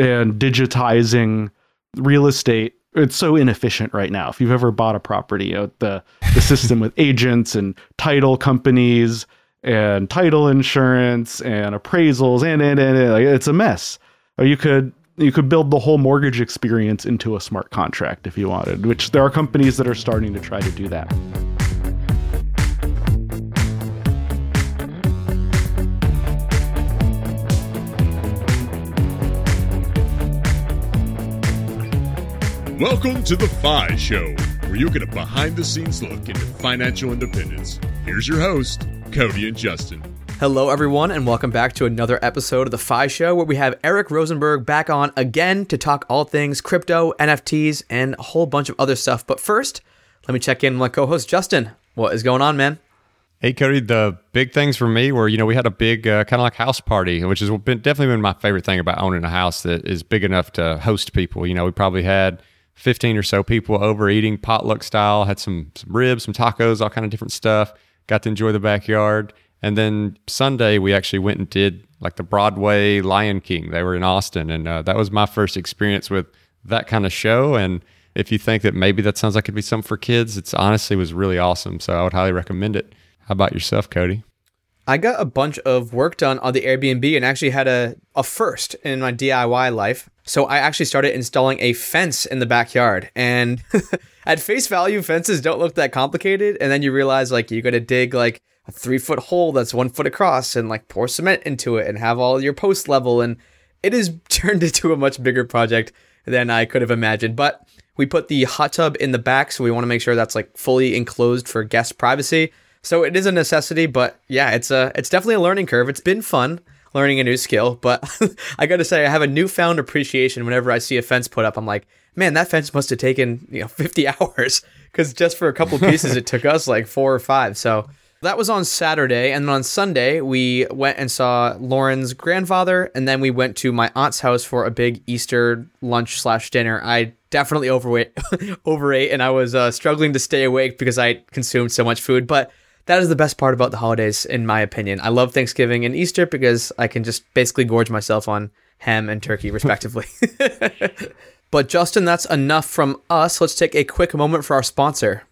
and digitizing real estate it's so inefficient right now. If you've ever bought a property, you know, the the system with agents and title companies and title insurance and appraisals and and, and, and it's a mess. Or you could you could build the whole mortgage experience into a smart contract if you wanted, which there are companies that are starting to try to do that. Welcome to the FI Show, where you get a behind the scenes look into financial independence. Here's your host, Cody and Justin. Hello, everyone, and welcome back to another episode of the FI Show, where we have Eric Rosenberg back on again to talk all things crypto, NFTs, and a whole bunch of other stuff. But first, let me check in with my co host, Justin. What is going on, man? Hey Cody, the big things for me were you know we had a big uh, kind of like house party, which has been definitely been my favorite thing about owning a house that is big enough to host people. You know, we probably had 15 or so people overeating potluck style, had some, some ribs, some tacos, all kind of different stuff. Got to enjoy the backyard. And then Sunday, we actually went and did like the Broadway Lion King. They were in Austin. And uh, that was my first experience with that kind of show. And if you think that maybe that sounds like it'd be something for kids, it's honestly was really awesome. So I would highly recommend it. How about yourself, Cody? I got a bunch of work done on the Airbnb and actually had a, a first in my DIY life. So I actually started installing a fence in the backyard. And at face value, fences don't look that complicated. And then you realize like you got to dig like a three foot hole that's one foot across and like pour cement into it and have all your post level. And it has turned into a much bigger project than I could have imagined. But we put the hot tub in the back, so we want to make sure that's like fully enclosed for guest privacy. So it is a necessity, but yeah, it's a it's definitely a learning curve. It's been fun learning a new skill. But I got to say, I have a newfound appreciation whenever I see a fence put up. I'm like, man, that fence must have taken you know 50 hours because just for a couple pieces, it took us like four or five. So that was on Saturday, and then on Sunday we went and saw Lauren's grandfather, and then we went to my aunt's house for a big Easter lunch slash dinner. I definitely overweight, overate, and I was uh, struggling to stay awake because I consumed so much food, but that is the best part about the holidays, in my opinion. I love Thanksgiving and Easter because I can just basically gorge myself on ham and turkey, respectively. but Justin, that's enough from us. Let's take a quick moment for our sponsor.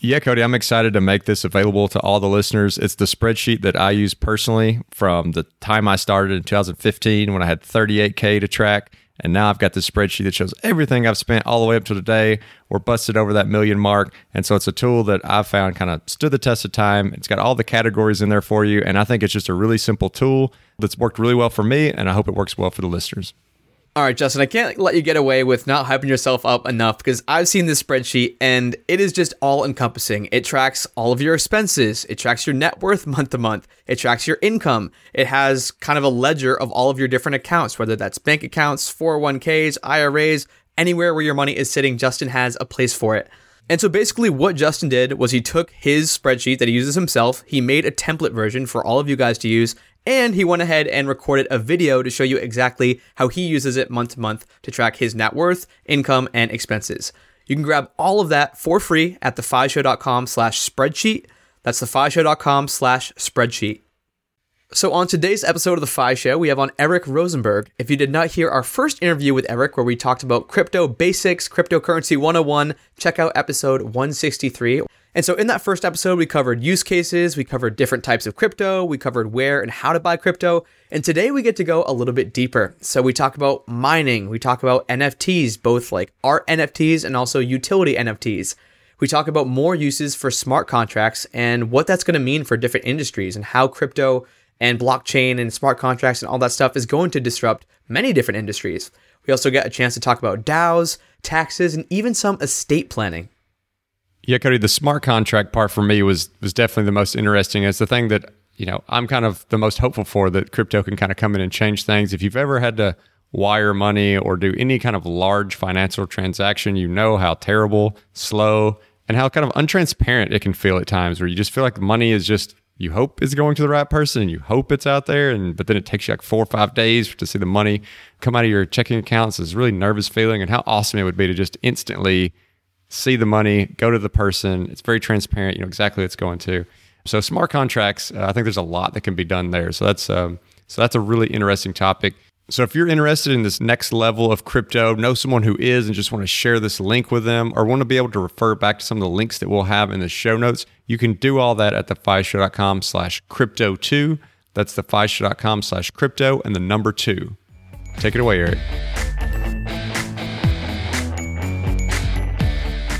Yeah, Cody, I'm excited to make this available to all the listeners. It's the spreadsheet that I use personally from the time I started in 2015 when I had 38K to track and now I've got this spreadsheet that shows everything I've spent all the way up to today. We're busted over that million mark. And so it's a tool that I've found kind of stood the test of time. It's got all the categories in there for you. And I think it's just a really simple tool that's worked really well for me. And I hope it works well for the listeners. All right, Justin, I can't let you get away with not hyping yourself up enough because I've seen this spreadsheet and it is just all encompassing. It tracks all of your expenses, it tracks your net worth month to month, it tracks your income. It has kind of a ledger of all of your different accounts, whether that's bank accounts, 401ks, IRAs, anywhere where your money is sitting, Justin has a place for it. And so basically, what Justin did was he took his spreadsheet that he uses himself, he made a template version for all of you guys to use, and he went ahead and recorded a video to show you exactly how he uses it month to month to track his net worth, income, and expenses. You can grab all of that for free at thefishow.com slash spreadsheet. That's thefishow.com slash spreadsheet. So, on today's episode of The FI Show, we have on Eric Rosenberg. If you did not hear our first interview with Eric, where we talked about crypto basics, cryptocurrency 101, check out episode 163. And so, in that first episode, we covered use cases, we covered different types of crypto, we covered where and how to buy crypto. And today, we get to go a little bit deeper. So, we talk about mining, we talk about NFTs, both like art NFTs and also utility NFTs. We talk about more uses for smart contracts and what that's going to mean for different industries and how crypto and blockchain and smart contracts and all that stuff is going to disrupt many different industries. We also get a chance to talk about DAOs, taxes, and even some estate planning. Yeah, Cody, the smart contract part for me was was definitely the most interesting. It's the thing that you know I'm kind of the most hopeful for that crypto can kind of come in and change things. If you've ever had to wire money or do any kind of large financial transaction, you know how terrible, slow, and how kind of untransparent it can feel at times, where you just feel like money is just you hope is going to the right person and you hope it's out there and but then it takes you like four or five days to see the money come out of your checking accounts. Is really nervous feeling and how awesome it would be to just instantly see the money go to the person. It's very transparent you know exactly what it's going to. So smart contracts uh, i think there's a lot that can be done there. So that's um, so that's a really interesting topic So if you're interested in this next level of crypto, know someone who is and just want to share this link with them or want to be able to refer back to some of the links that we'll have in the show notes, you can do all that at thefishow.com slash crypto two. That's thefishow.com slash crypto and the number two. Take it away, Eric.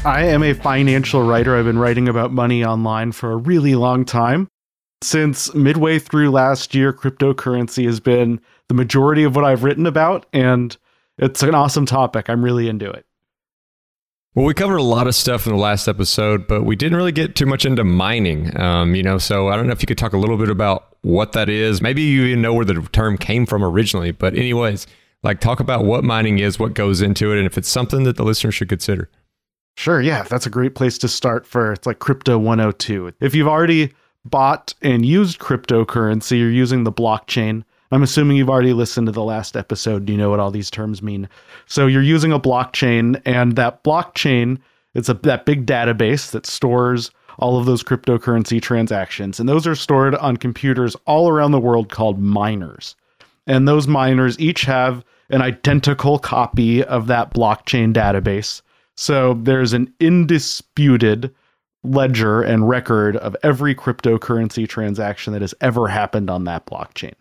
I am a financial writer. I've been writing about money online for a really long time. Since midway through last year, cryptocurrency has been the majority of what I've written about, and it's an awesome topic. I'm really into it. Well, we covered a lot of stuff in the last episode, but we didn't really get too much into mining. Um, you know, so I don't know if you could talk a little bit about what that is. Maybe you even know where the term came from originally. But, anyways, like talk about what mining is, what goes into it, and if it's something that the listener should consider. Sure, yeah, that's a great place to start for it's like crypto 102. If you've already bought and used cryptocurrency, you're using the blockchain. I'm assuming you've already listened to the last episode. You know what all these terms mean. So you're using a blockchain, and that blockchain, it's a that big database that stores all of those cryptocurrency transactions, and those are stored on computers all around the world called miners. And those miners each have an identical copy of that blockchain database. So there's an indisputed ledger and record of every cryptocurrency transaction that has ever happened on that blockchain.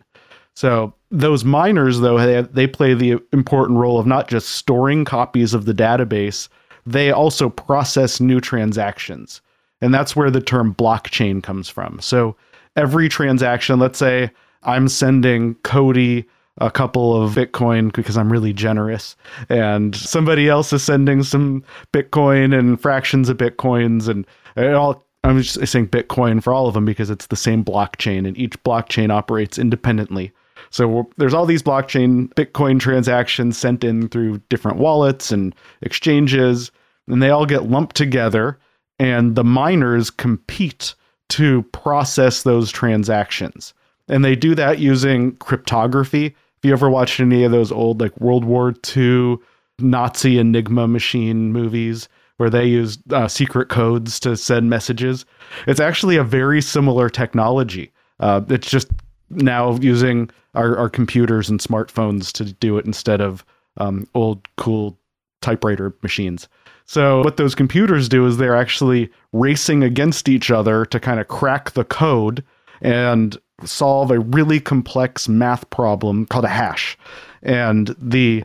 So those miners, though, they, they play the important role of not just storing copies of the database, they also process new transactions. And that's where the term blockchain comes from. So every transaction, let's say I'm sending Cody a couple of Bitcoin because I'm really generous, and somebody else is sending some Bitcoin and fractions of Bitcoins, and it all. I'm just saying Bitcoin for all of them because it's the same blockchain, and each blockchain operates independently. So there's all these blockchain Bitcoin transactions sent in through different wallets and exchanges, and they all get lumped together, and the miners compete to process those transactions. And they do that using cryptography. If you ever watched any of those old like World War II Nazi Enigma machine movies where they use uh, secret codes to send messages, it's actually a very similar technology. Uh, it's just now using our, our computers and smartphones to do it instead of um, old cool typewriter machines. So what those computers do is they're actually racing against each other to kind of crack the code and solve a really complex math problem called a hash. And the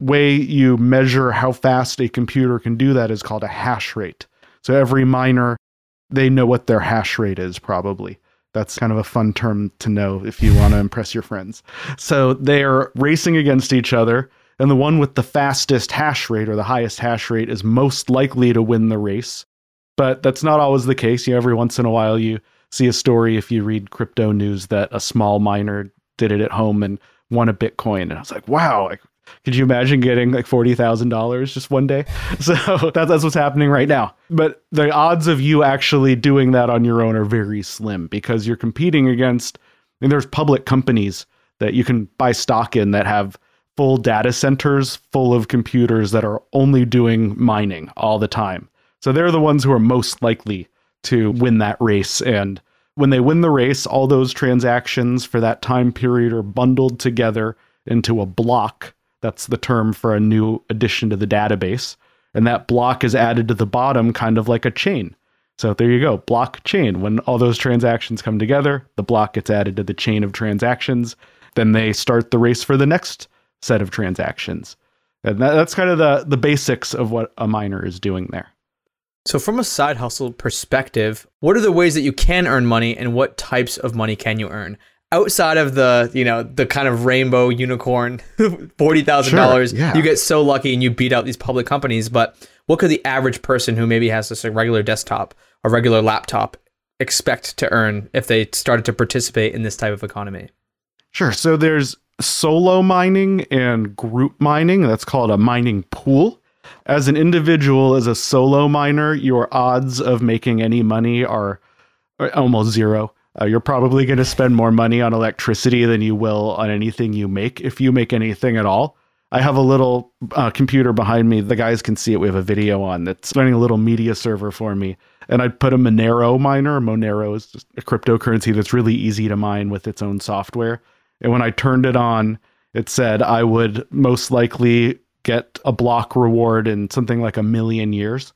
way you measure how fast a computer can do that is called a hash rate. So every miner, they know what their hash rate is probably. That's kind of a fun term to know if you want to impress your friends. So they're racing against each other, and the one with the fastest hash rate or the highest hash rate is most likely to win the race. But that's not always the case. You know, every once in a while you see a story if you read crypto news that a small miner did it at home and won a Bitcoin. And I was like, wow, like, could you imagine getting like forty thousand dollars just one day? So that, that's what's happening right now. But the odds of you actually doing that on your own are very slim because you're competing against. I mean, there's public companies that you can buy stock in that have full data centers full of computers that are only doing mining all the time. So they're the ones who are most likely to win that race. And when they win the race, all those transactions for that time period are bundled together into a block that's the term for a new addition to the database. And that block is added to the bottom, kind of like a chain. So there you go, blockchain. When all those transactions come together, the block gets added to the chain of transactions. Then they start the race for the next set of transactions. And that, that's kind of the, the basics of what a miner is doing there. So, from a side hustle perspective, what are the ways that you can earn money and what types of money can you earn? Outside of the you know the kind of rainbow unicorn forty thousand sure, dollars yeah. you get so lucky and you beat out these public companies but what could the average person who maybe has just a regular desktop a regular laptop expect to earn if they started to participate in this type of economy? Sure so there's solo mining and group mining that's called a mining pool. As an individual as a solo miner your odds of making any money are almost zero uh, you're probably going to spend more money on electricity than you will on anything you make if you make anything at all. I have a little uh, computer behind me. The guys can see it. We have a video on that's running a little media server for me. And I put a Monero miner. Monero is just a cryptocurrency that's really easy to mine with its own software. And when I turned it on, it said I would most likely get a block reward in something like a million years.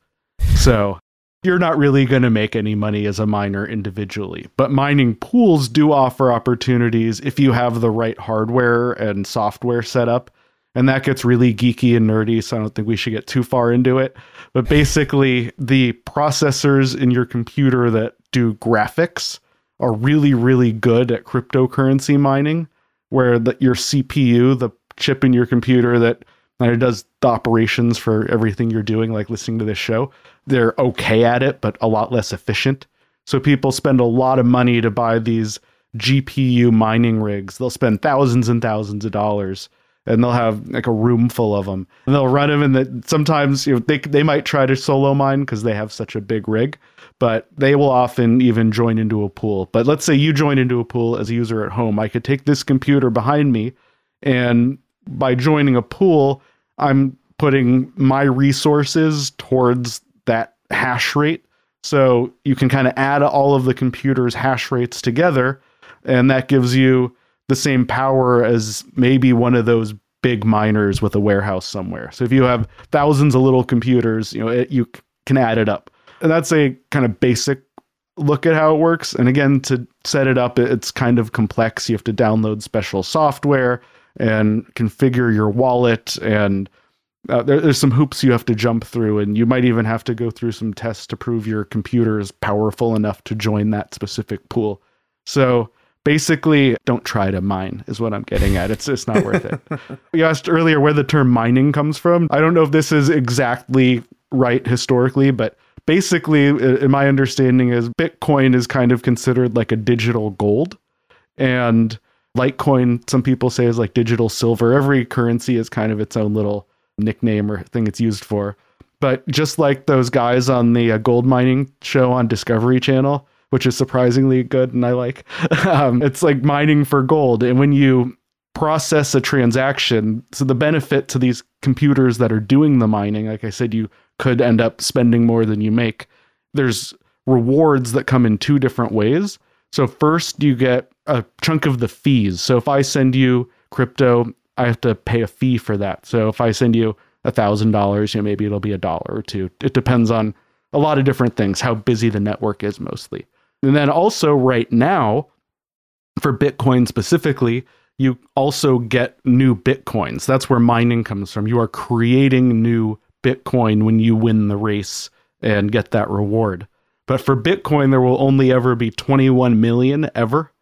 So you're not really going to make any money as a miner individually. But mining pools do offer opportunities if you have the right hardware and software set up. And that gets really geeky and nerdy, so I don't think we should get too far into it. But basically, the processors in your computer that do graphics are really, really good at cryptocurrency mining, where the, your CPU, the chip in your computer that does the operations for everything you're doing, like listening to this show, they're okay at it, but a lot less efficient. So people spend a lot of money to buy these GPU mining rigs. They'll spend thousands and thousands of dollars and they'll have like a room full of them. And they'll run them and that sometimes you know they they might try to solo mine because they have such a big rig, but they will often even join into a pool. But let's say you join into a pool as a user at home. I could take this computer behind me and by joining a pool, I'm putting my resources towards that hash rate. So you can kind of add all of the computer's hash rates together, and that gives you the same power as maybe one of those big miners with a warehouse somewhere. So if you have thousands of little computers, you know, it, you can add it up. And that's a kind of basic look at how it works. And again, to set it up, it's kind of complex. You have to download special software and configure your wallet and uh, there, there's some hoops you have to jump through, and you might even have to go through some tests to prove your computer is powerful enough to join that specific pool. So basically, don't try to mine, is what I'm getting at. It's it's not worth it. You asked earlier where the term mining comes from. I don't know if this is exactly right historically, but basically, in my understanding, is Bitcoin is kind of considered like a digital gold, and Litecoin, some people say, is like digital silver. Every currency is kind of its own little nickname or thing it's used for. But just like those guys on the uh, gold mining show on Discovery Channel, which is surprisingly good and I like, um, it's like mining for gold. And when you process a transaction, so the benefit to these computers that are doing the mining, like I said, you could end up spending more than you make. There's rewards that come in two different ways. So, first, you get a chunk of the fees. So, if I send you crypto I have to pay a fee for that. So if I send you a thousand dollars, you know, maybe it'll be a dollar or two. It depends on a lot of different things, how busy the network is mostly. And then also right now, for Bitcoin specifically, you also get new Bitcoins. That's where mining comes from. You are creating new Bitcoin when you win the race and get that reward. But for Bitcoin, there will only ever be 21 million ever.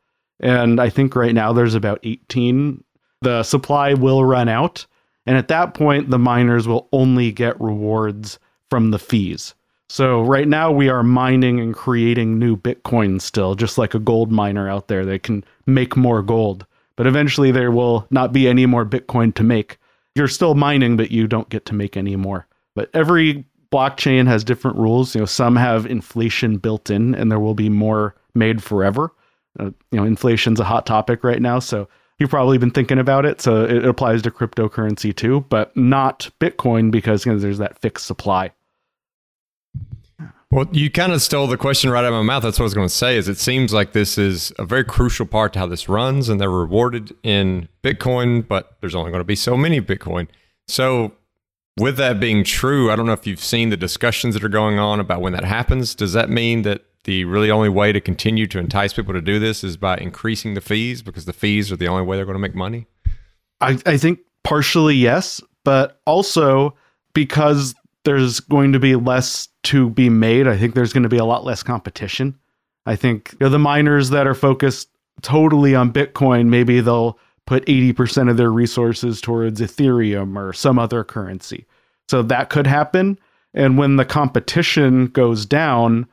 And I think right now there's about 18 the supply will run out. And at that point, the miners will only get rewards from the fees. So right now we are mining and creating new Bitcoin still, just like a gold miner out there. They can make more gold, but eventually there will not be any more Bitcoin to make. You're still mining, but you don't get to make any more. But every blockchain has different rules. You know, some have inflation built in, and there will be more made forever. Uh, you know, inflation's a hot topic right now, so you've probably been thinking about it. So it applies to cryptocurrency too, but not Bitcoin because you know, there's that fixed supply. Well, you kind of stole the question right out of my mouth. That's what I was going to say. Is it seems like this is a very crucial part to how this runs, and they're rewarded in Bitcoin, but there's only going to be so many Bitcoin. So, with that being true, I don't know if you've seen the discussions that are going on about when that happens. Does that mean that the really only way to continue to entice people to do this is by increasing the fees because the fees are the only way they're going to make money? I, I think partially yes, but also because there's going to be less to be made, I think there's going to be a lot less competition. I think you know, the miners that are focused totally on Bitcoin, maybe they'll put 80% of their resources towards Ethereum or some other currency. So that could happen. And when the competition goes down,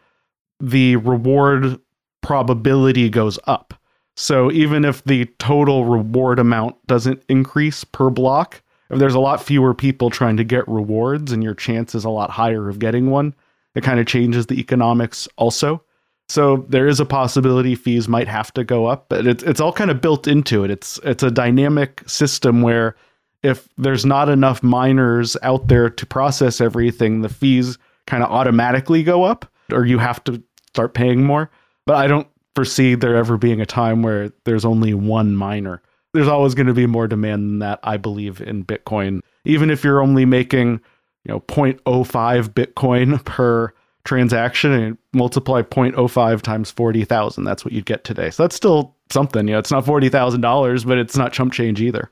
the reward probability goes up. So even if the total reward amount doesn't increase per block, if there's a lot fewer people trying to get rewards and your chance is a lot higher of getting one, it kind of changes the economics also. So there is a possibility fees might have to go up, but it's it's all kind of built into it. It's it's a dynamic system where if there's not enough miners out there to process everything, the fees kind of automatically go up or you have to start paying more. But I don't foresee there ever being a time where there's only one miner. there's always going to be more demand than that, I believe, in Bitcoin. Even if you're only making, you know, 0.05 Bitcoin per transaction and multiply 0.05 times 40,000, that's what you'd get today. So that's still something. You know, it's not $40,000, but it's not chump change either.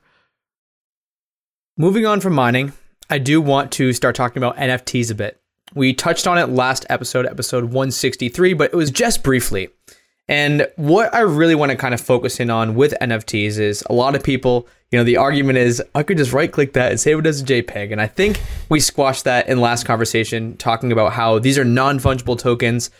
Moving on from mining, I do want to start talking about NFTs a bit. We touched on it last episode, episode 163, but it was just briefly. And what I really want to kind of focus in on with NFTs is a lot of people, you know, the argument is I could just right click that and save it as a JPEG. And I think we squashed that in last conversation, talking about how these are non fungible tokens.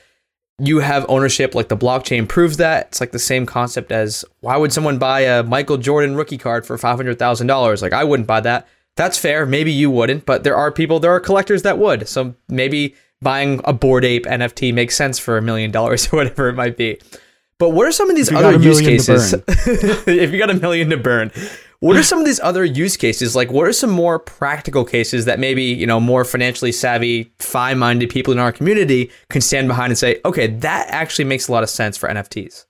You have ownership, like the blockchain proves that. It's like the same concept as why would someone buy a Michael Jordan rookie card for $500,000? Like, I wouldn't buy that. That's fair. Maybe you wouldn't, but there are people, there are collectors that would. So maybe buying a Bored Ape NFT makes sense for a million dollars or whatever it might be. But what are some of these other use cases? if you got a million to burn, what are some of these other use cases? Like, what are some more practical cases that maybe you know more financially savvy, fine-minded people in our community can stand behind and say, okay, that actually makes a lot of sense for NFTs.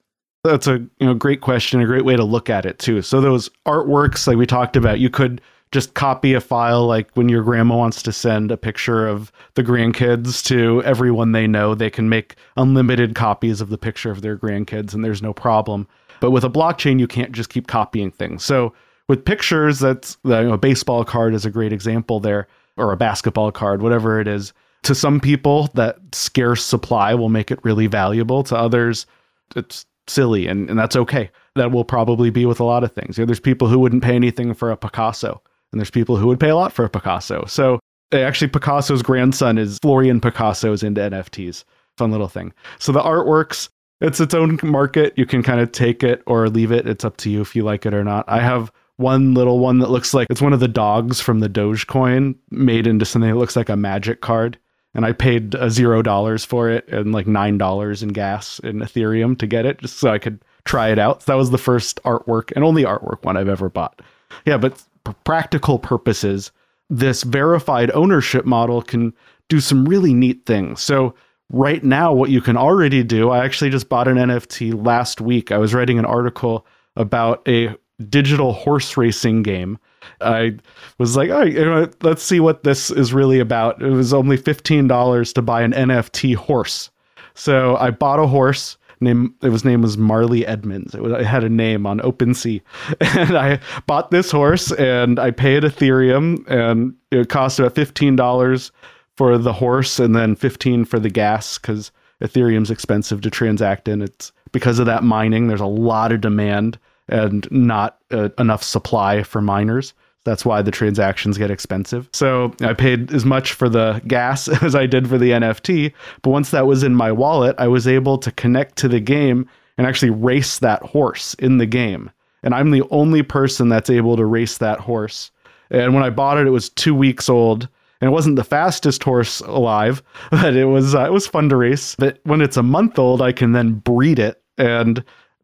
That's a you know great question, a great way to look at it too. So those artworks, like we talked about, you could just copy a file like when your grandma wants to send a picture of the grandkids to everyone they know they can make unlimited copies of the picture of their grandkids and there's no problem. But with a blockchain you can't just keep copying things. So with pictures that's you know, a baseball card is a great example there or a basketball card whatever it is. To some people that scarce supply will make it really valuable. To others it's silly and, and that's okay. That will probably be with a lot of things. You know, there's people who wouldn't pay anything for a picasso and there's people who would pay a lot for a Picasso. So eh, actually, Picasso's grandson is Florian Picasso's into NFTs. Fun little thing. So the artworks, it's its own market. You can kind of take it or leave it. It's up to you if you like it or not. I have one little one that looks like it's one of the dogs from the Dogecoin made into something that looks like a magic card. And I paid a zero dollars for it and like nine dollars in gas in Ethereum to get it, just so I could try it out. So that was the first artwork and only artwork one I've ever bought. Yeah, but practical purposes, this verified ownership model can do some really neat things. So, right now, what you can already do, I actually just bought an NFT last week. I was writing an article about a digital horse racing game. I was like, all right, let's see what this is really about. It was only $15 to buy an NFT horse. So I bought a horse name it was name was Marley Edmonds. It, was, it had a name on OpenSea, and I bought this horse and I paid Ethereum, and it cost about fifteen dollars for the horse, and then fifteen for the gas because Ethereum's expensive to transact in. It's because of that mining. There's a lot of demand and not uh, enough supply for miners. That's why the transactions get expensive. So I paid as much for the gas as I did for the NFT. But once that was in my wallet, I was able to connect to the game and actually race that horse in the game. And I'm the only person that's able to race that horse. And when I bought it, it was two weeks old. And it wasn't the fastest horse alive, but it was uh, it was fun to race. But when it's a month old, I can then breed it, and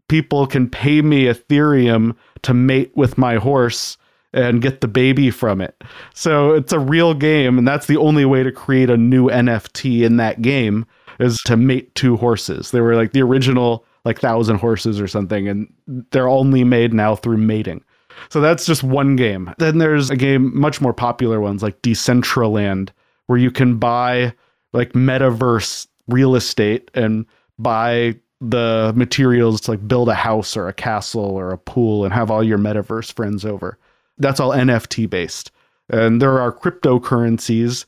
people can pay me Ethereum to mate with my horse and get the baby from it. So it's a real game, and that's the only way to create a new NFT in that game is to mate two horses. They were like the original like thousand horses or something, and they're only made now through mating. So that's just one game. Then there's a game, much more popular ones like Decentraland, where you can buy like metaverse real estate and buy the materials to like build a house or a castle or a pool and have all your metaverse friends over. That's all NFT based. And there are cryptocurrencies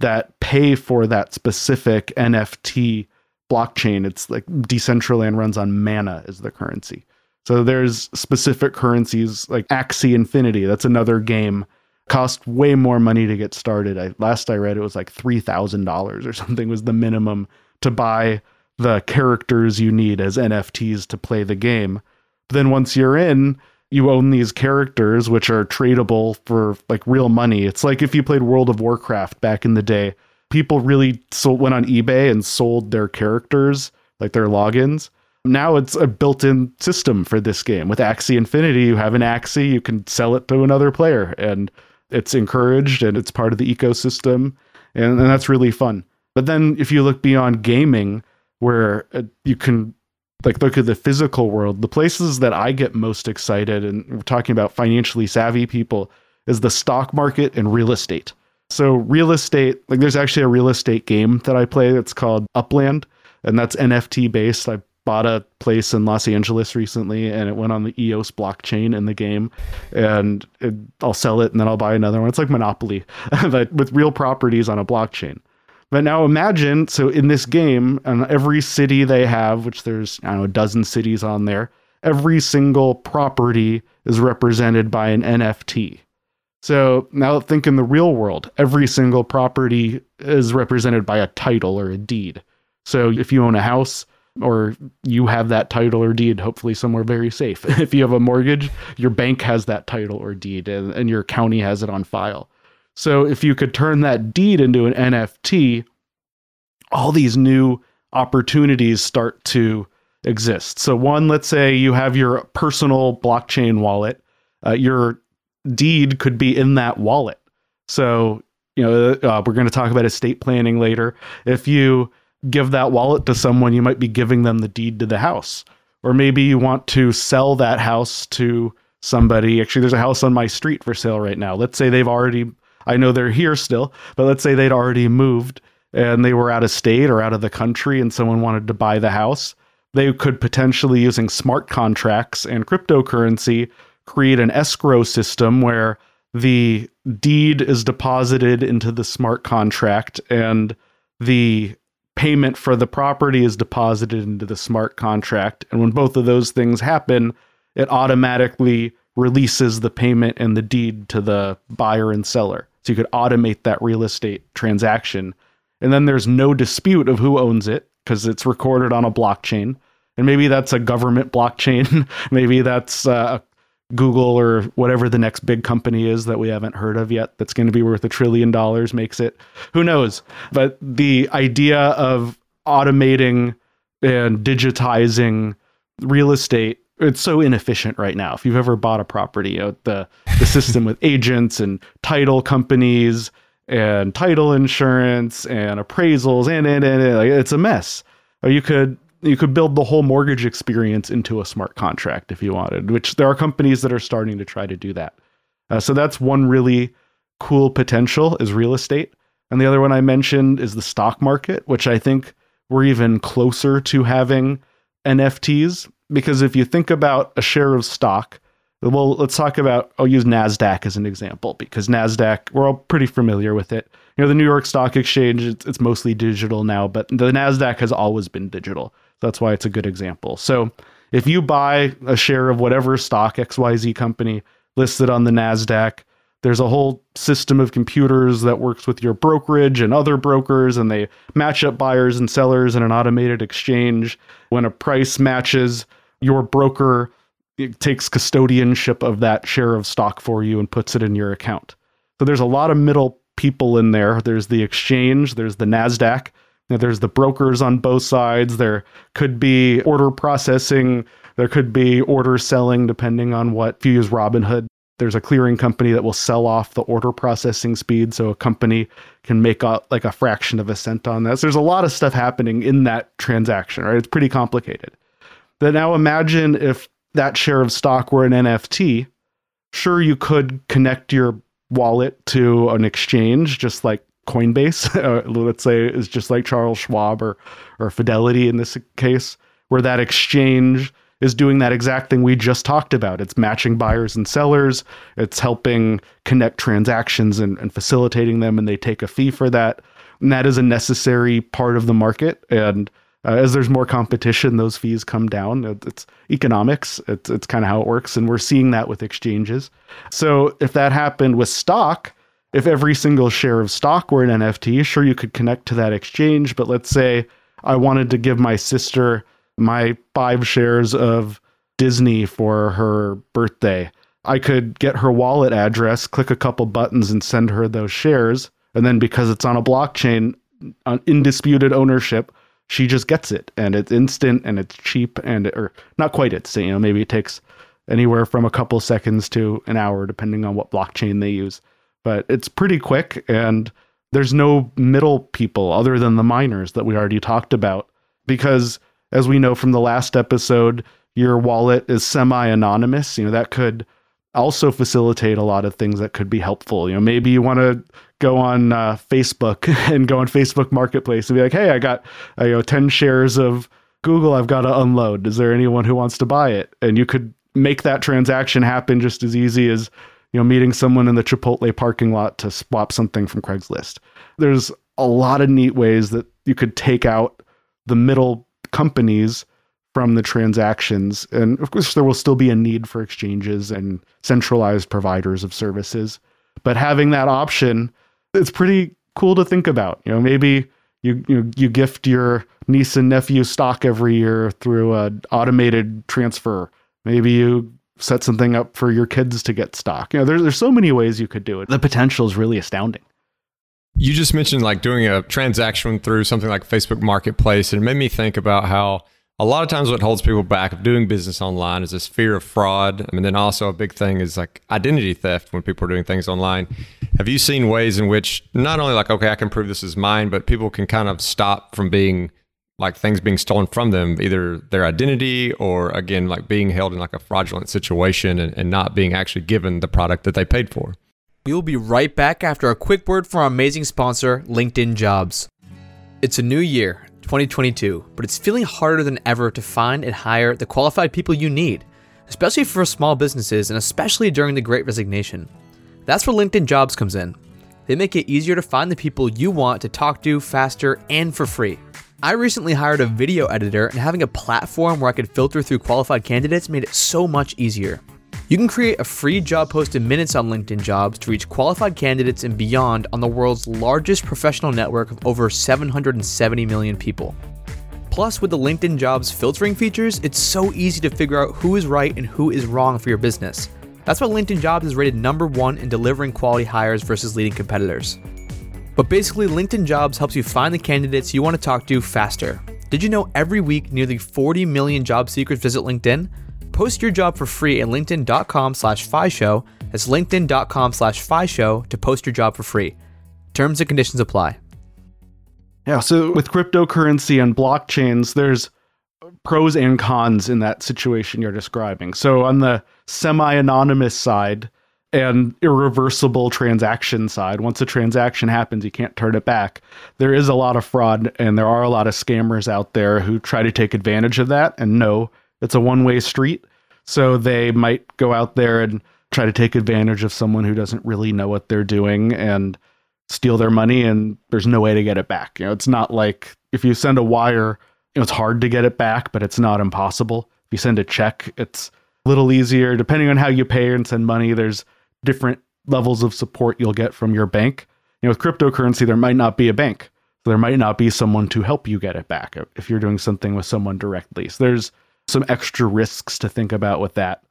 that pay for that specific NFT blockchain. It's like Decentraland runs on Mana is the currency. So there's specific currencies like Axie Infinity. That's another game. Cost way more money to get started. I, last I read, it was like three thousand dollars or something was the minimum to buy the characters you need as NFTs to play the game. But then once you're in, you own these characters which are tradable for like real money. It's like if you played World of Warcraft back in the day, people really sold, went on eBay and sold their characters, like their logins. Now it's a built-in system for this game. With Axie Infinity, you have an Axie, you can sell it to another player and it's encouraged and it's part of the ecosystem and, and that's really fun. But then if you look beyond gaming where uh, you can like look at the physical world, the places that I get most excited, and we're talking about financially savvy people, is the stock market and real estate. So real estate, like there's actually a real estate game that I play that's called Upland, and that's NFT based. I bought a place in Los Angeles recently, and it went on the EOS blockchain in the game, and it, I'll sell it and then I'll buy another one. It's like Monopoly, but with real properties on a blockchain. But now imagine, so in this game, and every city they have, which there's I don't know a dozen cities on there, every single property is represented by an NFT. So now think in the real world, every single property is represented by a title or a deed. So if you own a house or you have that title or deed, hopefully somewhere very safe. if you have a mortgage, your bank has that title or deed and, and your county has it on file. So if you could turn that deed into an NFT, all these new opportunities start to exist. So one, let's say you have your personal blockchain wallet. Uh, your deed could be in that wallet. So you know uh, we're going to talk about estate planning later. If you give that wallet to someone, you might be giving them the deed to the house. Or maybe you want to sell that house to somebody. Actually, there's a house on my street for sale right now. Let's say they've already I know they're here still, but let's say they'd already moved and they were out of state or out of the country and someone wanted to buy the house. They could potentially, using smart contracts and cryptocurrency, create an escrow system where the deed is deposited into the smart contract and the payment for the property is deposited into the smart contract. And when both of those things happen, it automatically releases the payment and the deed to the buyer and seller. So you could automate that real estate transaction. And then there's no dispute of who owns it because it's recorded on a blockchain. And maybe that's a government blockchain. maybe that's uh, Google or whatever the next big company is that we haven't heard of yet that's going to be worth a trillion dollars makes it. Who knows? But the idea of automating and digitizing real estate it's so inefficient right now. If you've ever bought a property, you know, the the system with agents and title companies and title insurance and appraisals and and, and, and like, it's a mess. Or you could you could build the whole mortgage experience into a smart contract if you wanted, which there are companies that are starting to try to do that. Uh, so that's one really cool potential is real estate. And the other one I mentioned is the stock market, which I think we're even closer to having NFTs because if you think about a share of stock, well, let's talk about, I'll use NASDAQ as an example because NASDAQ, we're all pretty familiar with it. You know, the New York Stock Exchange, it's, it's mostly digital now, but the NASDAQ has always been digital. That's why it's a good example. So if you buy a share of whatever stock, XYZ company listed on the NASDAQ, there's a whole system of computers that works with your brokerage and other brokers, and they match up buyers and sellers in an automated exchange. When a price matches, your broker takes custodianship of that share of stock for you and puts it in your account. So there's a lot of middle people in there. There's the exchange, there's the NASDAQ, there's the brokers on both sides. There could be order processing, there could be order selling, depending on what. If you use Robinhood, there's a clearing company that will sell off the order processing speed so a company can make a, like a fraction of a cent on that. So there's a lot of stuff happening in that transaction, right? It's pretty complicated. But now imagine if that share of stock were an NFT. Sure, you could connect your wallet to an exchange, just like Coinbase, uh, let's say, is just like Charles Schwab or, or Fidelity in this case, where that exchange is doing that exact thing we just talked about. It's matching buyers and sellers, it's helping connect transactions and, and facilitating them, and they take a fee for that. And that is a necessary part of the market. And uh, as there's more competition, those fees come down. It's economics. It's it's kind of how it works, and we're seeing that with exchanges. So if that happened with stock, if every single share of stock were an NFT, sure you could connect to that exchange. But let's say I wanted to give my sister my five shares of Disney for her birthday. I could get her wallet address, click a couple buttons, and send her those shares. And then because it's on a blockchain, on undisputed ownership, she just gets it and it's instant and it's cheap and or not quite it's you know maybe it takes anywhere from a couple seconds to an hour depending on what blockchain they use but it's pretty quick and there's no middle people other than the miners that we already talked about because as we know from the last episode, your wallet is semi anonymous. You know, that could also facilitate a lot of things that could be helpful. You know, maybe you want to go on uh, Facebook and go on Facebook Marketplace and be like, hey, I got uh, you know 10 shares of Google I've got to unload. Is there anyone who wants to buy it? And you could make that transaction happen just as easy as you know meeting someone in the Chipotle parking lot to swap something from Craigslist. There's a lot of neat ways that you could take out the middle companies from the transactions. And of course, there will still be a need for exchanges and centralized providers of services. But having that option, it's pretty cool to think about. You know, maybe you you, you gift your niece and nephew stock every year through an automated transfer. Maybe you set something up for your kids to get stock. You know, there's there's so many ways you could do it. The potential is really astounding. You just mentioned like doing a transaction through something like Facebook Marketplace, and it made me think about how a lot of times what holds people back of doing business online is this fear of fraud. I mean, then also a big thing is like identity theft when people are doing things online. Have you seen ways in which not only like, okay, I can prove this is mine, but people can kind of stop from being like things being stolen from them, either their identity or again, like being held in like a fraudulent situation and, and not being actually given the product that they paid for? We will be right back after a quick word from our amazing sponsor, LinkedIn Jobs. It's a new year, 2022, but it's feeling harder than ever to find and hire the qualified people you need, especially for small businesses and especially during the great resignation. That's where LinkedIn Jobs comes in. They make it easier to find the people you want to talk to faster and for free. I recently hired a video editor, and having a platform where I could filter through qualified candidates made it so much easier. You can create a free job post in minutes on LinkedIn Jobs to reach qualified candidates and beyond on the world's largest professional network of over 770 million people. Plus, with the LinkedIn Jobs filtering features, it's so easy to figure out who is right and who is wrong for your business. That's why LinkedIn Jobs is rated number one in delivering quality hires versus leading competitors. But basically, LinkedIn Jobs helps you find the candidates you want to talk to faster. Did you know every week nearly 40 million job seekers visit LinkedIn? Post your job for free at linkedin.com slash show. That's linkedin.com slash show to post your job for free. Terms and conditions apply. Yeah, so with cryptocurrency and blockchains, there's pros and cons in that situation you're describing. So on the semi-anonymous side and irreversible transaction side, once a transaction happens, you can't turn it back. There is a lot of fraud and there are a lot of scammers out there who try to take advantage of that and no, it's a one way street. So they might go out there and try to take advantage of someone who doesn't really know what they're doing and steal their money and there's no way to get it back. You know, it's not like if you send a wire, you know, it's hard to get it back, but it's not impossible. If you send a check, it's a little easier. Depending on how you pay and send money, there's different levels of support you'll get from your bank. You know, with cryptocurrency, there might not be a bank. So there might not be someone to help you get it back if you're doing something with someone directly. So there's some extra risks to think about with that.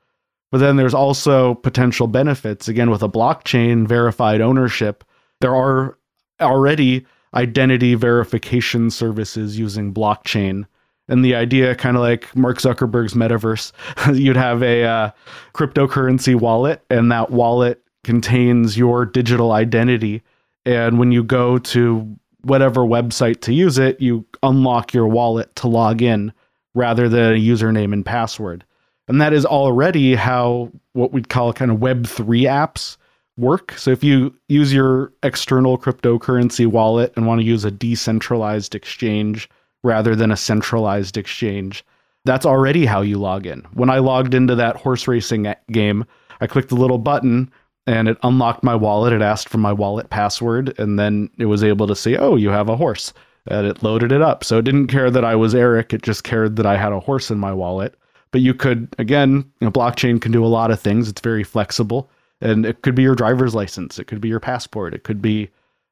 But then there's also potential benefits. Again, with a blockchain verified ownership, there are already identity verification services using blockchain. And the idea, kind of like Mark Zuckerberg's metaverse, you'd have a uh, cryptocurrency wallet, and that wallet contains your digital identity. And when you go to whatever website to use it, you unlock your wallet to log in rather than a username and password. And that is already how what we'd call kind of Web3 apps work. So if you use your external cryptocurrency wallet and want to use a decentralized exchange rather than a centralized exchange, that's already how you log in. When I logged into that horse racing game, I clicked the little button and it unlocked my wallet. It asked for my wallet password, and then it was able to say, oh, you have a horse and it loaded it up. So it didn't care that I was Eric, it just cared that I had a horse in my wallet. But you could, again, you know, blockchain can do a lot of things. It's very flexible. And it could be your driver's license, it could be your passport, it could be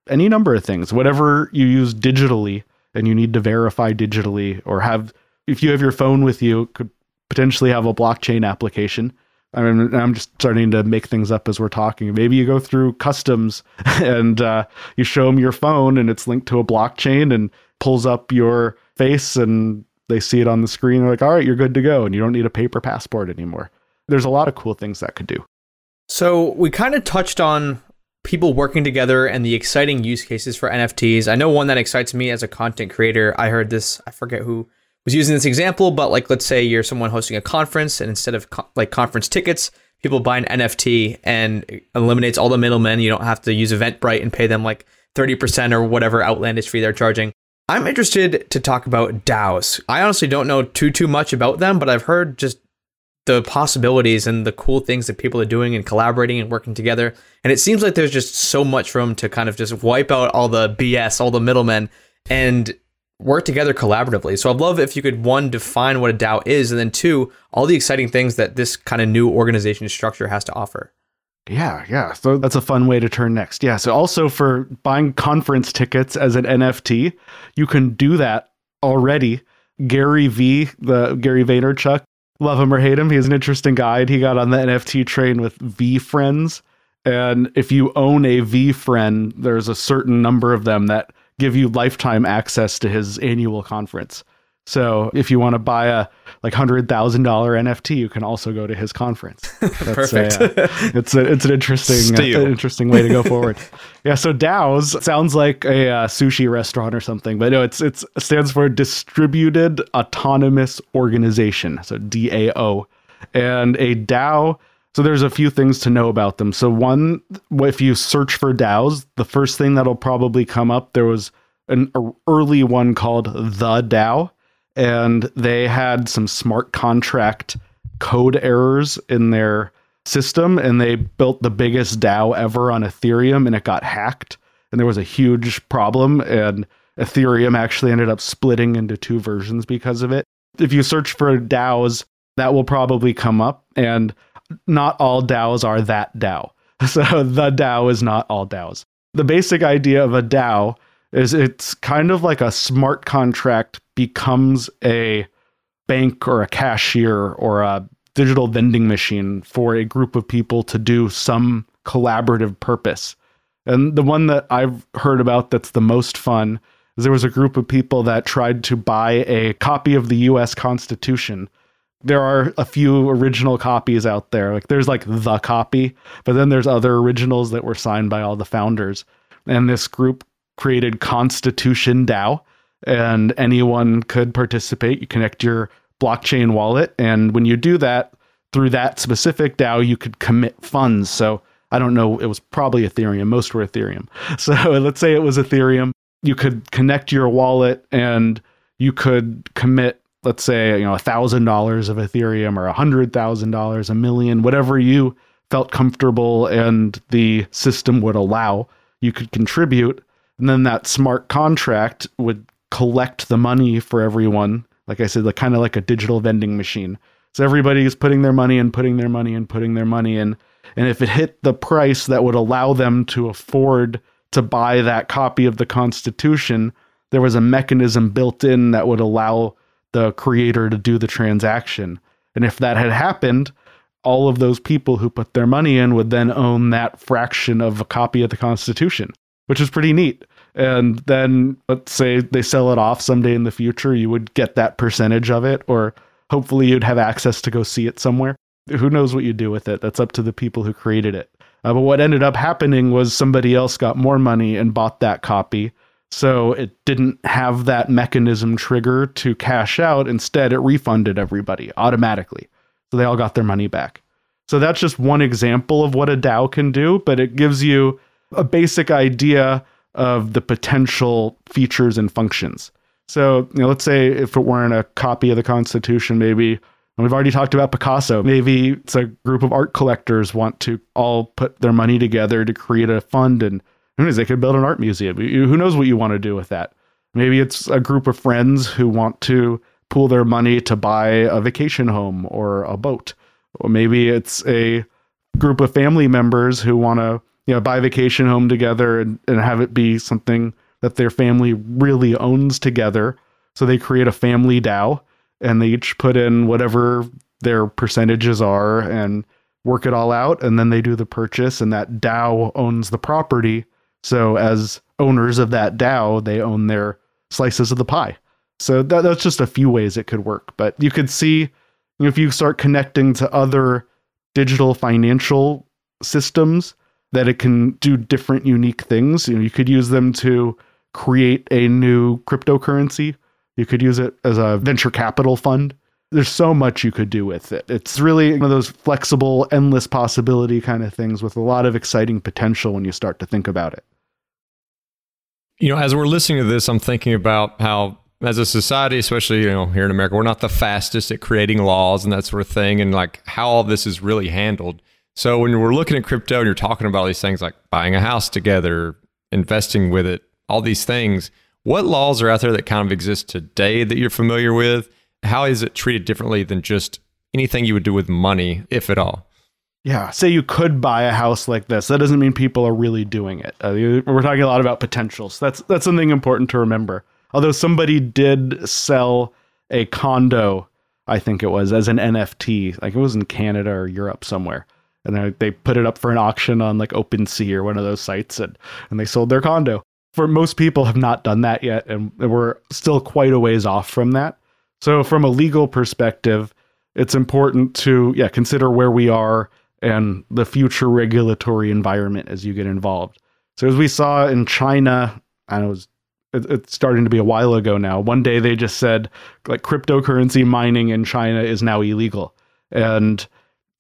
any number of things. Whatever you use digitally and you need to verify digitally or have, if you have your phone with you, could potentially have a blockchain application I mean, I'm just starting to make things up as we're talking. Maybe you go through customs and uh, you show them your phone and it's linked to a blockchain and pulls up your face and they see it on the screen. They're like, all right, you're good to go. And you don't need a paper passport anymore. There's a lot of cool things that could do. So we kind of touched on people working together and the exciting use cases for NFTs. I know one that excites me as a content creator. I heard this, I forget who was using this example, but like let's say you're someone hosting a conference and instead of co- like conference tickets, people buy an NFT and eliminates all the middlemen. You don't have to use Eventbrite and pay them like 30% or whatever outlandish fee they're charging. I'm interested to talk about DAOs. I honestly don't know too too much about them, but I've heard just the possibilities and the cool things that people are doing and collaborating and working together. And it seems like there's just so much room to kind of just wipe out all the BS, all the middlemen, and work together collaboratively. So I'd love if you could one define what a DAO is, and then two, all the exciting things that this kind of new organization structure has to offer. Yeah, yeah. So that's a fun way to turn next. Yeah. So also for buying conference tickets as an NFT, you can do that already. Gary Vee, the Gary Vaynerchuk, love him or hate him, he's an interesting guy. and He got on the NFT train with VeeFriends. And if you own a VeeFriend, there's a certain number of them that give you lifetime access to his annual conference. So if you want to buy a like hundred thousand dollar NFT, you can also go to his conference. That's Perfect. A, uh, it's a, it's an interesting uh, interesting way to go forward. yeah. So DAOs sounds like a uh, sushi restaurant or something, but no, it's it's it stands for Distributed Autonomous Organization. So DAO, and a DAO. So there's a few things to know about them. So one, if you search for DAOs, the first thing that'll probably come up there was an early one called the DAO and they had some smart contract code errors in their system and they built the biggest DAO ever on Ethereum and it got hacked and there was a huge problem and Ethereum actually ended up splitting into two versions because of it. If you search for DAOs, that will probably come up and not all DAOs are that DAO. So the DAO is not all DAOs. The basic idea of a DAO is it's kind of like a smart contract becomes a bank or a cashier or a digital vending machine for a group of people to do some collaborative purpose. And the one that I've heard about that's the most fun is there was a group of people that tried to buy a copy of the US Constitution. There are a few original copies out there. Like there's like the copy, but then there's other originals that were signed by all the founders. And this group created Constitution DAO and anyone could participate. You connect your blockchain wallet, and when you do that through that specific DAO, you could commit funds. So I don't know, it was probably Ethereum. Most were Ethereum. So let's say it was Ethereum. You could connect your wallet and you could commit, let's say, you know, thousand dollars of Ethereum or a hundred thousand dollars, a million, whatever you felt comfortable and the system would allow. You could contribute, and then that smart contract would collect the money for everyone. Like I said, like kind of like a digital vending machine. So everybody is putting their money and putting their money and putting their money in. And if it hit the price that would allow them to afford to buy that copy of the Constitution, there was a mechanism built in that would allow the creator to do the transaction. And if that had happened, all of those people who put their money in would then own that fraction of a copy of the Constitution, which is pretty neat and then let's say they sell it off someday in the future, you would get that percentage of it, or hopefully you'd have access to go see it somewhere. Who knows what you'd do with it? That's up to the people who created it. Uh, but what ended up happening was somebody else got more money and bought that copy. So it didn't have that mechanism trigger to cash out. Instead, it refunded everybody automatically. So they all got their money back. So that's just one example of what a DAO can do, but it gives you a basic idea of the potential features and functions. So, you know, let's say if it weren't a copy of the Constitution, maybe and we've already talked about Picasso. Maybe it's a group of art collectors want to all put their money together to create a fund, and who knows, they could build an art museum. Who knows what you want to do with that? Maybe it's a group of friends who want to pool their money to buy a vacation home or a boat. Or maybe it's a group of family members who want to you know buy a vacation home together and, and have it be something that their family really owns together so they create a family dao and they each put in whatever their percentages are and work it all out and then they do the purchase and that dao owns the property so as owners of that dao they own their slices of the pie so that, that's just a few ways it could work but you could see if you start connecting to other digital financial systems that it can do different unique things. You know, you could use them to create a new cryptocurrency. You could use it as a venture capital fund. There's so much you could do with it. It's really one of those flexible, endless possibility kind of things with a lot of exciting potential when you start to think about it. You know, as we're listening to this, I'm thinking about how as a society, especially you know here in America, we're not the fastest at creating laws and that sort of thing, and like how all this is really handled. So when we're looking at crypto and you're talking about all these things like buying a house together, investing with it, all these things, what laws are out there that kind of exist today that you're familiar with? How is it treated differently than just anything you would do with money, if at all? Yeah, say you could buy a house like this. That doesn't mean people are really doing it. Uh, we're talking a lot about potentials. That's that's something important to remember. Although somebody did sell a condo, I think it was as an NFT, like it was in Canada or Europe somewhere, and they, they put it up for an auction on like OpenSea or one of those sites, and and they sold their condo. For most people, have not done that yet, and we're still quite a ways off from that. So, from a legal perspective, it's important to yeah consider where we are and the future regulatory environment as you get involved. So as we saw in China, know it was, it's starting to be a while ago now. One day they just said like cryptocurrency mining in China is now illegal, and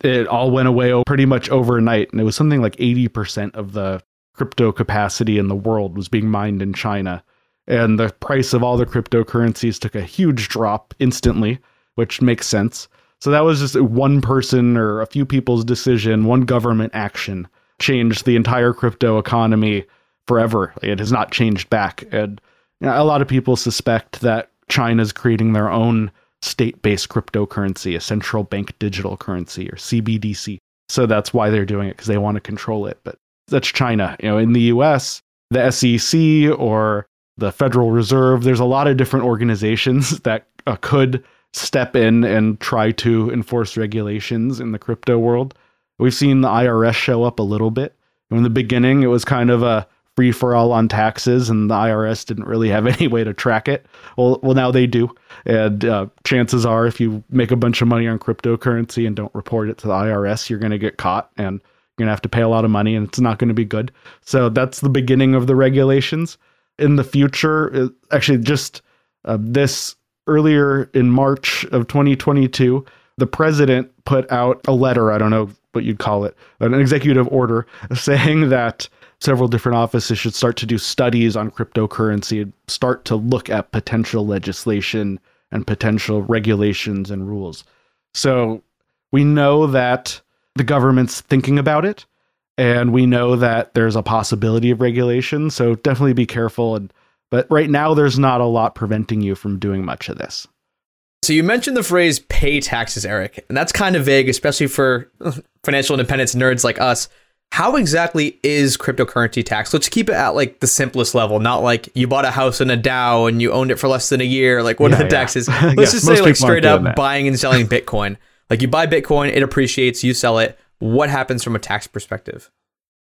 it all went away pretty much overnight. And it was something like eighty percent of the crypto capacity in the world was being mined in China, and the price of all the cryptocurrencies took a huge drop instantly, which makes sense. So that was just one person or a few people's decision, one government action changed the entire crypto economy forever. It has not changed back. And you know, a lot of people suspect that China's creating their own state-based cryptocurrency, a central bank digital currency or CBDC. So that's why they're doing it because they want to control it. But that's China. You know, in the US, the SEC or the Federal Reserve, there's a lot of different organizations that uh, could step in and try to enforce regulations in the crypto world. We've seen the IRS show up a little bit. In the beginning, it was kind of a free for all on taxes, and the IRS didn't really have any way to track it. Well, well, now they do, and uh, chances are, if you make a bunch of money on cryptocurrency and don't report it to the IRS, you're going to get caught, and you're going to have to pay a lot of money, and it's not going to be good. So that's the beginning of the regulations. In the future, actually, just uh, this earlier in March of 2022, the president put out a letter, I don't know what you'd call it, an executive order saying that several different offices should start to do studies on cryptocurrency and start to look at potential legislation and potential regulations and rules. So we know that the government's thinking about it and we know that there's a possibility of regulation. So definitely be careful and but right now, there's not a lot preventing you from doing much of this. So you mentioned the phrase pay taxes, Eric, and that's kind of vague, especially for uh, financial independence nerds like us. How exactly is cryptocurrency tax? Let's keep it at like the simplest level, not like you bought a house in a DAO and you owned it for less than a year. Like what yeah, are the yeah. taxes? Let's just say like straight up that. buying and selling Bitcoin. like you buy Bitcoin, it appreciates, you sell it. What happens from a tax perspective?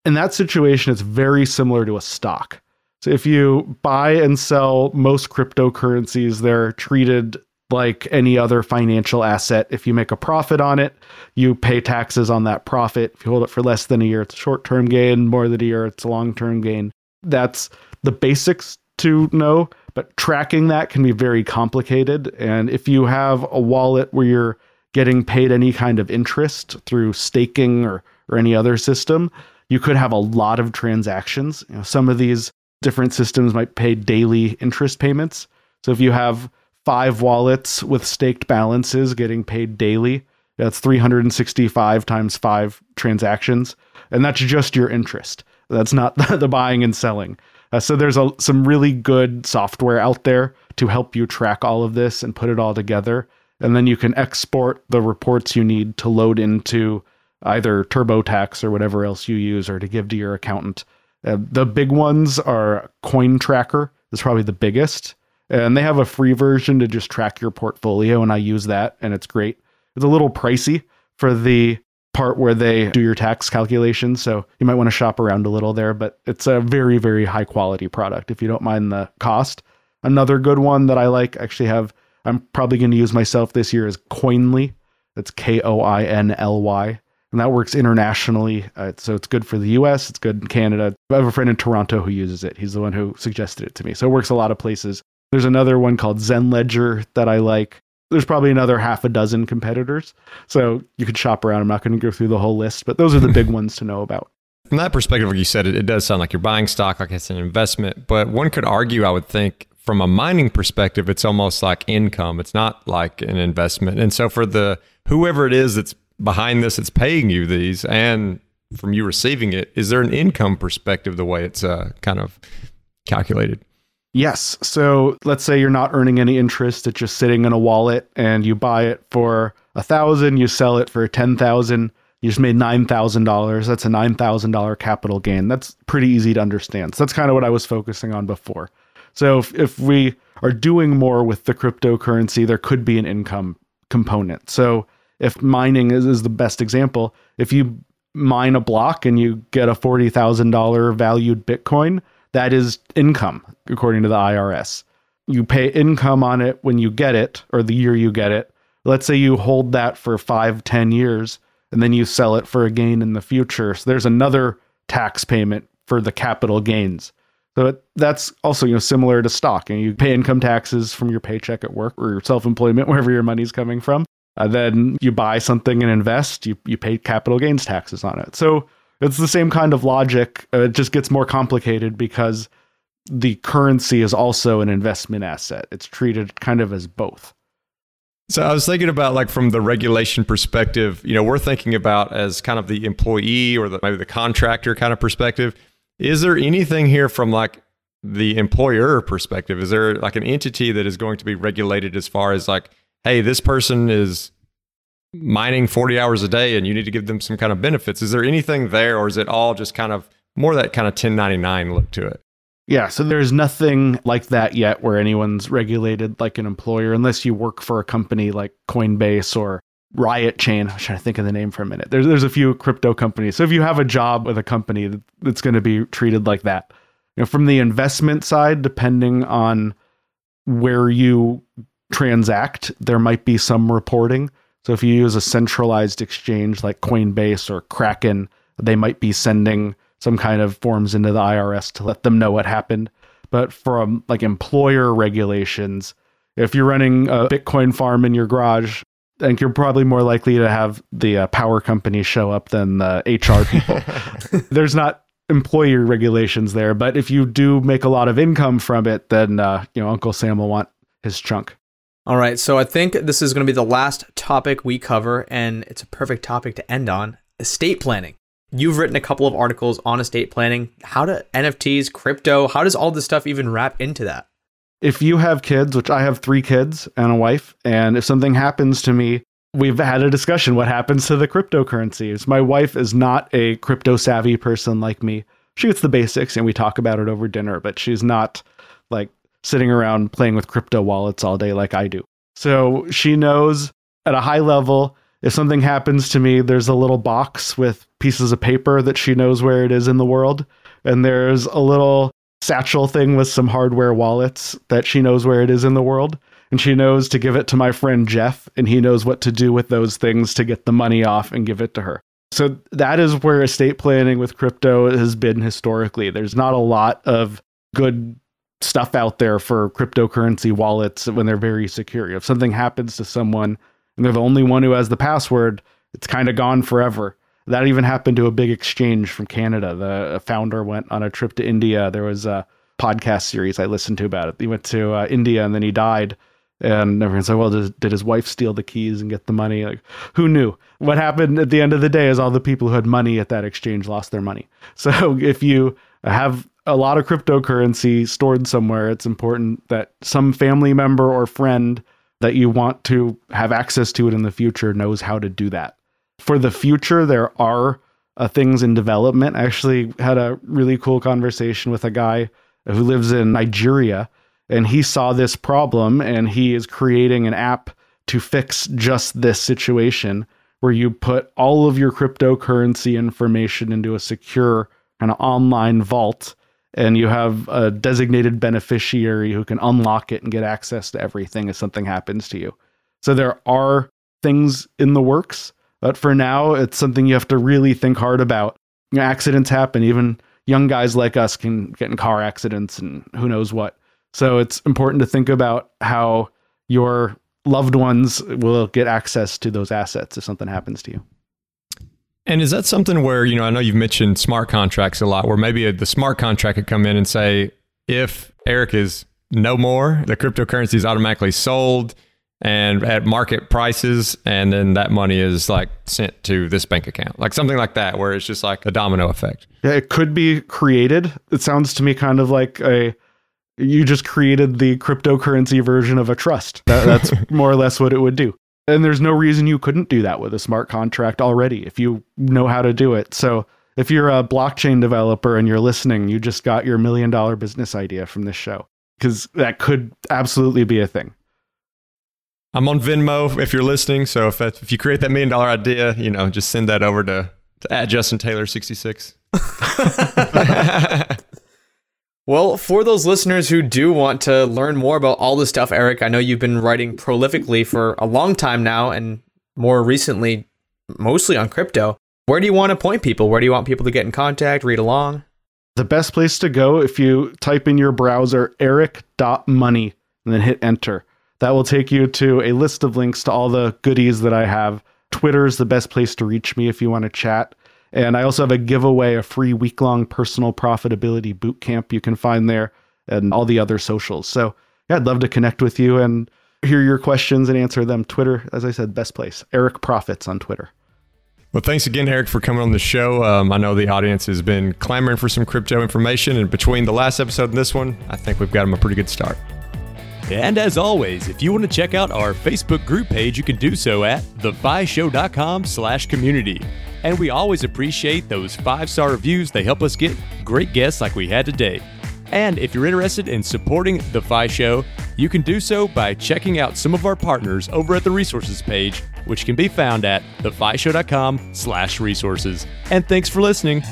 In that situation, it's very similar to a stock. So if you buy and sell most cryptocurrencies, they're treated like any other financial asset. If you make a profit on it, you pay taxes on that profit. If you hold it for less than a year, it's a short term gain. More than a year, it's a long term gain. That's the basics to know, but tracking that can be very complicated. And if you have a wallet where you're getting paid any kind of interest through staking or, or any other system, you could have a lot of transactions. You know, some of these different systems might pay daily interest payments. So if you have five wallets with staked balances getting paid daily, that's 365 times five transactions. And that's just your interest. That's not the buying and selling. Uh, so there's a, some really good software out there to help you track all of this and put it all together. And then you can export the reports you need to load into either TurboTax or whatever else you use or to give to your accountant. Uh, the big ones are CoinTracker is probably the biggest, and they have a free version to just track your portfolio, and I use that, and it's great. It's a little pricey for the part where they do your tax calculations, so you might want to shop around a little there, but it's a very very high quality product if you don't mind the cost. Another good one that I like actually have I'm probably going to use myself this year is Koinly. That's K O I N L Y and that works internationally. Uh, so it's good for the US, it's good in Canada. I have a friend in Toronto who uses it. He's the one who suggested it to me. So it works a lot of places. There's another one called ZenLedger that I like. There's probably another half a dozen competitors. So you could shop around. I'm not going to go through the whole list, but those are the big ones to know about. From that perspective, like you said, it, it does sound like you're buying stock, like it's an investment. But one could argue, I would think, from a mining perspective, it's almost like income. It's not like an investment. And so for the whoever it is that's behind this, it's paying you these, and from you receiving it, is there an income perspective the way it's uh, kind of calculated? Yes. So let's say you're not earning any interest; it's just sitting in a wallet, and you buy it for a thousand, you sell it for ten thousand. You just made nine thousand dollars. That's a nine thousand dollar capital gain. That's pretty easy to understand. So that's kind of what I was focusing on before. So if, if we are doing more with the cryptocurrency, there could be an income component. So if mining is, is the best example, if you mine a block and you get a $40,000 valued Bitcoin, that is income, according to the IRS. You pay income on it when you get it or the year you get it. Let's say you hold that for five, ten years, and then you sell it for a gain in the future. So there's another tax payment for the capital gains. So it, that's also you know similar to stock, and you pay income taxes from your paycheck at work or your self-employment, wherever your money's coming from. Uh, then you buy something and invest, you you pay capital gains taxes on it. So it's the same kind of logic. Uh, it just gets more complicated because the currency is also an investment asset. It's treated kind of as both. So I was thinking about like from the regulation perspective, you know, we're thinking about as kind of the employee or the, maybe the contractor kind of perspective is there anything here from like the employer perspective? Is there like an entity that is going to be regulated as far as like, hey, this person is mining 40 hours a day and you need to give them some kind of benefits? Is there anything there or is it all just kind of more that kind of 1099 look to it? Yeah, so there's nothing like that yet where anyone's regulated like an employer unless you work for a company like Coinbase or Riot Chain. I'm trying to think of the name for a minute. There's there's a few crypto companies. So if you have a job with a company that's going to be treated like that, you know, from the investment side, depending on where you transact, there might be some reporting. So if you use a centralized exchange like Coinbase or Kraken, they might be sending some kind of forms into the IRS to let them know what happened. But from like employer regulations, if you're running a Bitcoin farm in your garage, I think you're probably more likely to have the uh, power company show up than the HR people. There's not employer regulations there, but if you do make a lot of income from it, then uh, you know Uncle Sam will want his chunk. All right, so I think this is going to be the last topic we cover, and it's a perfect topic to end on: estate planning. You've written a couple of articles on estate planning. How do NFTs, crypto, how does all this stuff even wrap into that? if you have kids, which I have three kids and a wife, and if something happens to me, we've had a discussion what happens to the cryptocurrencies. My wife is not a crypto savvy person like me. She gets the basics and we talk about it over dinner, but she's not like sitting around playing with crypto wallets all day like I do. So she knows at a high level if something happens to me, there's a little box with pieces of paper that she knows where it is in the world. And there's a little satchel thing with some hardware wallets that she knows where it is in the world. And she knows to give it to my friend Jeff, and he knows what to do with those things to get the money off and give it to her. So that is where estate planning with crypto has been historically. There's not a lot of good stuff out there for cryptocurrency wallets when they're very secure. If something happens to someone and they're the only one who has the password, it's kind of gone forever. That even happened to a big exchange from Canada. The founder went on a trip to India. There was a podcast series I listened to about it. He went to uh, India and then he died. And everyone said, well, did, did his wife steal the keys and get the money? Like, who knew? What happened at the end of the day is all the people who had money at that exchange lost their money. So if you have a lot of cryptocurrency stored somewhere, it's important that some family member or friend that you want to have access to it in the future knows how to do that for the future, there are uh, things in development. I actually had a really cool conversation with a guy who lives in Nigeria, and he saw this problem and he is creating an app to fix just this situation where you put all of your cryptocurrency information into a secure kind of online vault and you have a designated beneficiary who can unlock it and get access to everything if something happens to you. So there are things in the works. But for now, it's something you have to really think hard about. accidents happen. Even young guys like us can get in car accidents and who knows what. So it's important to think about how your loved ones will get access to those assets if something happens to you. And is that something where, you know, I know you've mentioned smart contracts a lot, where maybe a, the smart contract could come in and say, if Eric is no more, the cryptocurrency is automatically sold and at market prices, and then that money is like sent to this bank account, like something like that, where it's just like a domino effect. Yeah, it could be created. It sounds to me kind of like a you just created the cryptocurrency version of a trust. That, that's more or less what it would do. And there's no reason you couldn't do that with a smart contract already if you know how to do it. So if you're a blockchain developer and you're listening, you just got your million dollar business idea from this show because that could absolutely be a thing. I'm on Venmo if you're listening. So if that, if you create that million dollar idea, you know, just send that over to, to at Justin Taylor 66. Well, for those listeners who do want to learn more about all this stuff, Eric, I know you've been writing prolifically for a long time now and more recently, mostly on crypto. Where do you want to point people? Where do you want people to get in contact, read along? The best place to go if you type in your browser eric.money and then hit enter. That will take you to a list of links to all the goodies that I have. Twitter is the best place to reach me if you want to chat. And I also have a giveaway, a free week long personal profitability boot camp you can find there and all the other socials. So, yeah, I'd love to connect with you and hear your questions and answer them. Twitter, as I said, best place. Eric Profits on Twitter. Well, thanks again, Eric, for coming on the show. Um, I know the audience has been clamoring for some crypto information, and between the last episode and this one, I think we've got them a pretty good start. And as always, if you want to check out our Facebook group page, you can do so at thefishow.com slash community. And we always appreciate those five-star reviews. They help us get great guests like we had today. And if you're interested in supporting The Fi Show, you can do so by checking out some of our partners over at the resources page, which can be found at thefishow.com slash resources. And thanks for listening.